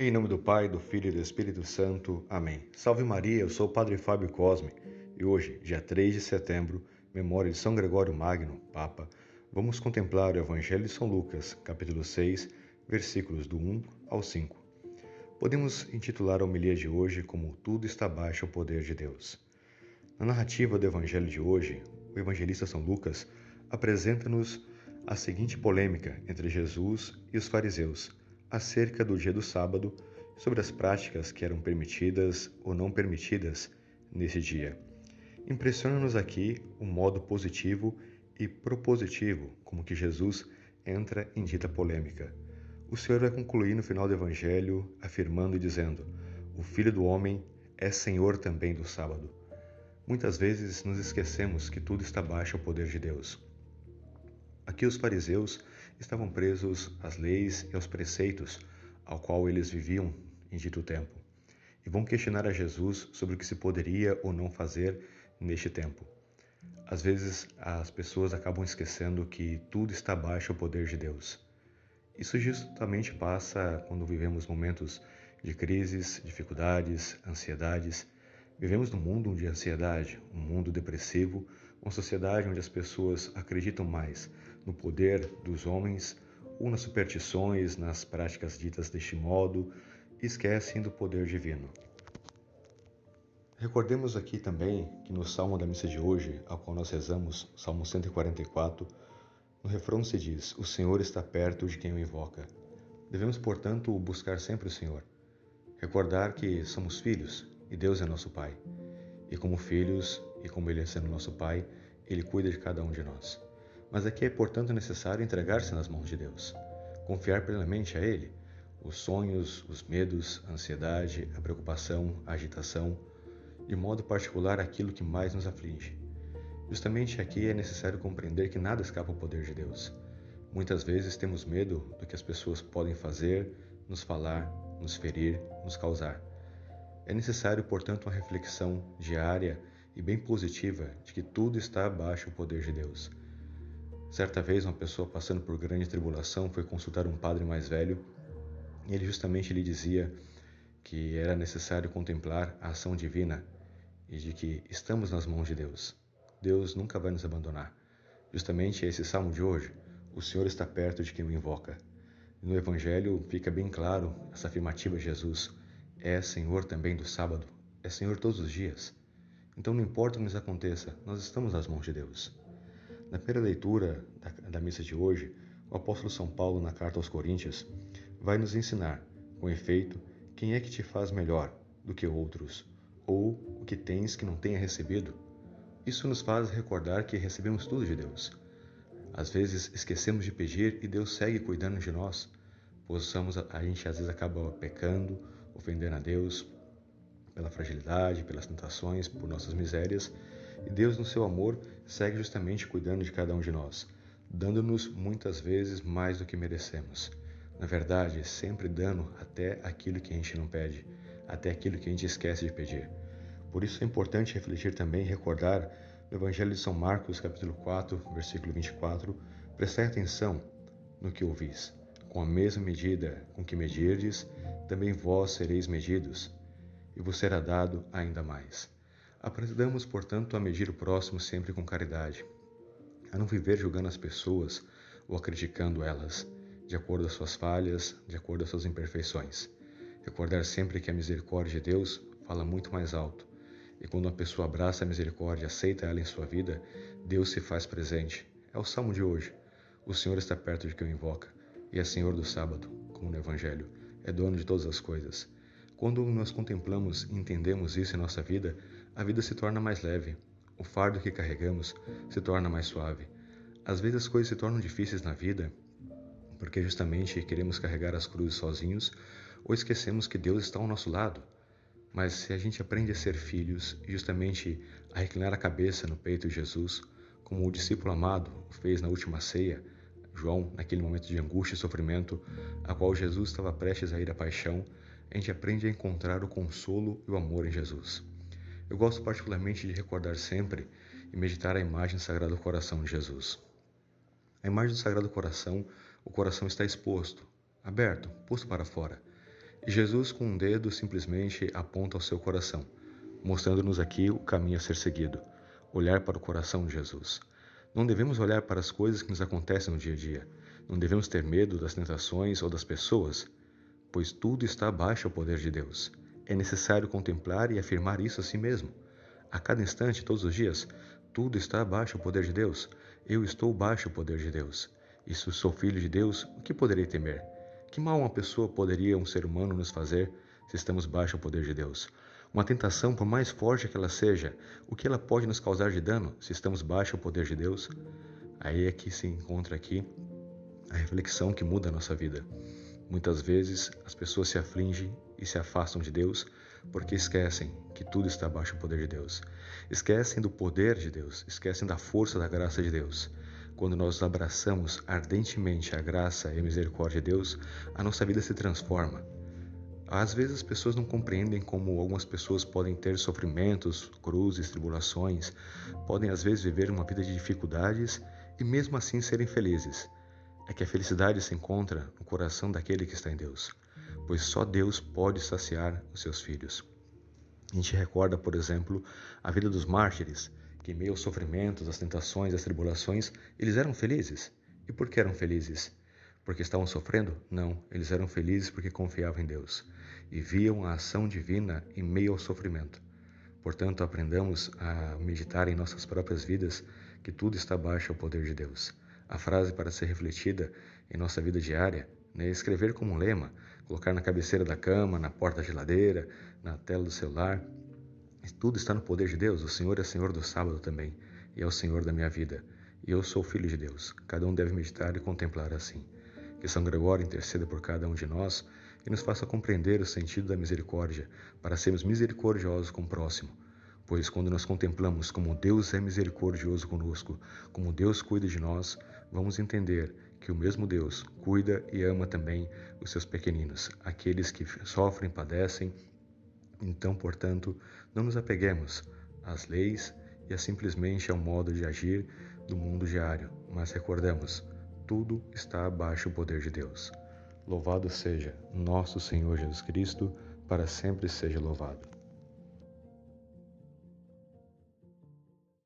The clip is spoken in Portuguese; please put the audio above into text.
Em nome do Pai, do Filho e do Espírito Santo. Amém. Salve Maria, eu sou o Padre Fábio Cosme e hoje, dia 3 de setembro, memória de São Gregório Magno, Papa, vamos contemplar o Evangelho de São Lucas, capítulo 6, versículos do 1 ao 5. Podemos intitular a homilia de hoje como Tudo está baixo ao poder de Deus. Na narrativa do Evangelho de hoje, o evangelista São Lucas apresenta-nos a seguinte polêmica entre Jesus e os fariseus acerca do dia do sábado sobre as práticas que eram permitidas ou não permitidas nesse dia. Impressiona-nos aqui o modo positivo e propositivo como que Jesus entra em dita polêmica. O Senhor vai concluir no final do Evangelho afirmando e dizendo: O Filho do Homem é Senhor também do sábado. Muitas vezes nos esquecemos que tudo está baixo ao poder de Deus. Aqui os fariseus estavam presos às leis e aos preceitos ao qual eles viviam em dito tempo, e vão questionar a Jesus sobre o que se poderia ou não fazer neste tempo. Às vezes as pessoas acabam esquecendo que tudo está abaixo do poder de Deus. Isso justamente passa quando vivemos momentos de crises, dificuldades, ansiedades. Vivemos num mundo de ansiedade, um mundo depressivo, uma sociedade onde as pessoas acreditam mais no poder dos homens ou nas superstições, nas práticas ditas deste modo, esquecem do poder divino. Recordemos aqui também que no Salmo da missa de hoje, ao qual nós rezamos, Salmo 144, no refrão se diz: O Senhor está perto de quem o invoca. Devemos, portanto, buscar sempre o Senhor. Recordar que somos filhos e Deus é nosso Pai. E como filhos, e como Ele é sendo nosso Pai, Ele cuida de cada um de nós. Mas aqui é, portanto, necessário entregar-se nas mãos de Deus, confiar plenamente a Ele os sonhos, os medos, a ansiedade, a preocupação, a agitação, de modo particular aquilo que mais nos aflige. Justamente aqui é necessário compreender que nada escapa ao poder de Deus. Muitas vezes temos medo do que as pessoas podem fazer, nos falar, nos ferir, nos causar. É necessário, portanto, uma reflexão diária e bem positiva de que tudo está abaixo do poder de Deus Certa vez, uma pessoa passando por grande tribulação foi consultar um padre mais velho e ele justamente lhe dizia que era necessário contemplar a ação divina e de que estamos nas mãos de Deus. Deus nunca vai nos abandonar. Justamente esse salmo de hoje, o Senhor está perto de quem o invoca. No Evangelho fica bem claro essa afirmativa de Jesus: é Senhor também do sábado, é Senhor todos os dias. Então, não importa o que nos aconteça, nós estamos nas mãos de Deus. Na primeira leitura da, da missa de hoje, o apóstolo São Paulo, na carta aos Coríntios, vai nos ensinar, com efeito, quem é que te faz melhor do que outros, ou o que tens que não tenha recebido. Isso nos faz recordar que recebemos tudo de Deus. Às vezes esquecemos de pedir e Deus segue cuidando de nós, pois somos, a gente às vezes acaba pecando, ofendendo a Deus pela fragilidade, pelas tentações, por nossas misérias, e Deus, no seu amor, segue justamente cuidando de cada um de nós, dando-nos muitas vezes mais do que merecemos. Na verdade, sempre dando até aquilo que a gente não pede, até aquilo que a gente esquece de pedir. Por isso é importante refletir também e recordar no Evangelho de São Marcos, capítulo 4, versículo 24, prestai atenção no que ouvis. Com a mesma medida com que medirdes, também vós sereis medidos, e vos será dado ainda mais. Aprendamos, portanto, a medir o próximo sempre com caridade, a não viver julgando as pessoas ou a criticando elas, de acordo às suas falhas, de acordo às suas imperfeições. Recordar sempre que a misericórdia de Deus fala muito mais alto, e quando uma pessoa abraça a misericórdia e aceita ela em sua vida, Deus se faz presente. É o salmo de hoje. O Senhor está perto de quem o invoca, e é Senhor do sábado, como no Evangelho, é dono de todas as coisas. Quando nós contemplamos e entendemos isso em nossa vida, a vida se torna mais leve, o fardo que carregamos se torna mais suave. Às vezes as coisas se tornam difíceis na vida porque justamente queremos carregar as cruzes sozinhos ou esquecemos que Deus está ao nosso lado. Mas se a gente aprende a ser filhos justamente a reclinar a cabeça no peito de Jesus, como o discípulo amado fez na última ceia, João, naquele momento de angústia e sofrimento, a qual Jesus estava prestes a ir à paixão, a gente aprende a encontrar o consolo e o amor em Jesus. Eu gosto particularmente de recordar sempre e meditar a imagem do Sagrado Coração de Jesus. A imagem do Sagrado Coração, o coração está exposto, aberto, posto para fora. Jesus, com um dedo, simplesmente aponta ao seu coração, mostrando-nos aqui o caminho a ser seguido. Olhar para o coração de Jesus. Não devemos olhar para as coisas que nos acontecem no dia a dia. Não devemos ter medo das tentações ou das pessoas, pois tudo está abaixo do poder de Deus. É necessário contemplar e afirmar isso a si mesmo. A cada instante, todos os dias, tudo está abaixo do poder de Deus. Eu estou baixo do poder de Deus. E se sou filho de Deus, o que poderei temer? Que mal uma pessoa poderia um ser humano nos fazer se estamos baixo ao poder de Deus? Uma tentação, por mais forte que ela seja, o que ela pode nos causar de dano se estamos baixo ao poder de Deus? Aí é que se encontra aqui a reflexão que muda a nossa vida. Muitas vezes as pessoas se afligem e se afastam de Deus porque esquecem que tudo está abaixo do poder de Deus. Esquecem do poder de Deus, esquecem da força da graça de Deus. Quando nós abraçamos ardentemente a graça e a misericórdia de Deus, a nossa vida se transforma. Às vezes as pessoas não compreendem como algumas pessoas podem ter sofrimentos, cruzes, tribulações, podem às vezes viver uma vida de dificuldades e mesmo assim serem felizes. É que a felicidade se encontra no coração daquele que está em Deus, pois só Deus pode saciar os seus filhos. A gente recorda, por exemplo, a vida dos mártires, que em meio aos sofrimentos, às tentações, às tribulações, eles eram felizes. E por que eram felizes? Porque estavam sofrendo? Não, eles eram felizes porque confiavam em Deus e viam a ação divina em meio ao sofrimento. Portanto, aprendamos a meditar em nossas próprias vidas que tudo está abaixo ao poder de Deus. A frase para ser refletida em nossa vida diária né, escrever como um lema, colocar na cabeceira da cama, na porta da geladeira, na tela do celular, tudo está no poder de Deus. O Senhor é Senhor do sábado também e é o Senhor da minha vida. E eu sou filho de Deus. Cada um deve meditar e contemplar assim. Que São Gregório interceda por cada um de nós e nos faça compreender o sentido da misericórdia, para sermos misericordiosos com o próximo. Pois quando nós contemplamos como Deus é misericordioso conosco, como Deus cuida de nós, vamos entender que o mesmo Deus cuida e ama também os seus pequeninos, aqueles que sofrem, padecem então, portanto, não nos apeguemos às leis e a simplesmente ao modo de agir do mundo diário, mas recordemos, tudo está abaixo do poder de Deus. Louvado seja nosso Senhor Jesus Cristo, para sempre seja louvado.